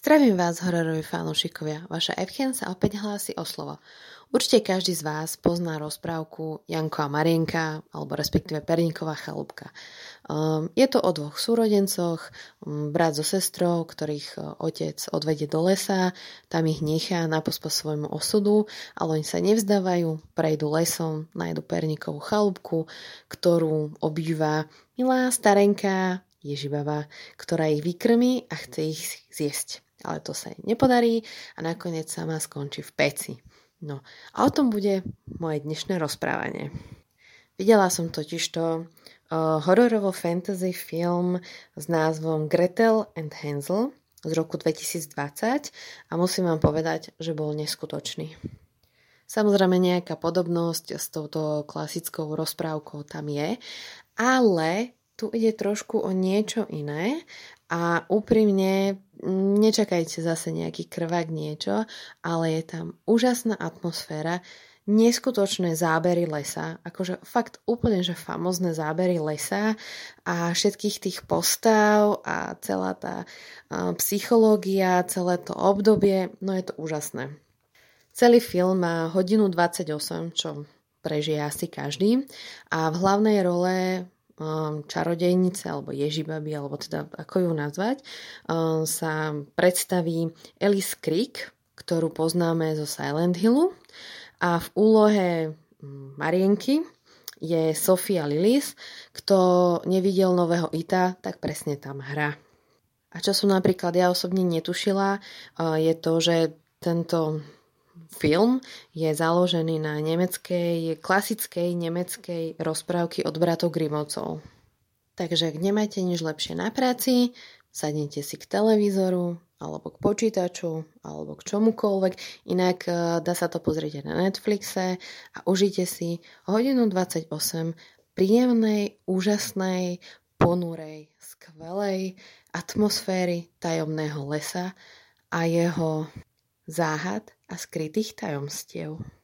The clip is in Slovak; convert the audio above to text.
Zdravím vás, hororovi fanúšikovia. Vaša Evchen sa opäť hlási o slovo. Určite každý z vás pozná rozprávku Janko a Marienka, alebo respektíve Perníková chalúbka. Um, je to o dvoch súrodencoch, um, brat so sestrou, ktorých uh, otec odvedie do lesa, tam ich nechá na pospo svojmu osudu, ale oni sa nevzdávajú, prejdú lesom, nájdu Perníkovú chalúbku, ktorú obýva milá starenka Ježibava, ktorá ich vykrmi a chce ich zjesť ale to sa jej nepodarí a nakoniec sama skončí v peci. No a o tom bude moje dnešné rozprávanie. Videla som totižto uh, hororovo fantasy film s názvom Gretel and Hansel z roku 2020 a musím vám povedať, že bol neskutočný. Samozrejme nejaká podobnosť s touto klasickou rozprávkou tam je, ale tu ide trošku o niečo iné a úprimne nečakajte zase nejaký krvák niečo, ale je tam úžasná atmosféra, neskutočné zábery lesa, akože fakt úplne, že famozné zábery lesa a všetkých tých postav a celá tá psychológia, celé to obdobie, no je to úžasné. Celý film má hodinu 28, čo prežije asi každý a v hlavnej role Um, čarodejnice alebo ježibaby, alebo teda ako ju nazvať, um, sa predstaví Alice Creek, ktorú poznáme zo Silent Hillu a v úlohe mm, Marienky je Sofia Lillis. Kto nevidel nového Ita, tak presne tam hra. A čo som napríklad ja osobne netušila, uh, je to, že tento Film je založený na nemeckej, klasickej nemeckej rozprávky od bratov Grimovcov. Takže ak nemáte nič lepšie na práci, sadnite si k televízoru, alebo k počítaču, alebo k čomukoľvek. Inak e, dá sa to pozrieť aj na Netflixe a užite si hodinu 28 príjemnej, úžasnej, ponurej, skvelej atmosféry tajomného lesa a jeho záhad a skrytých tajomstiev.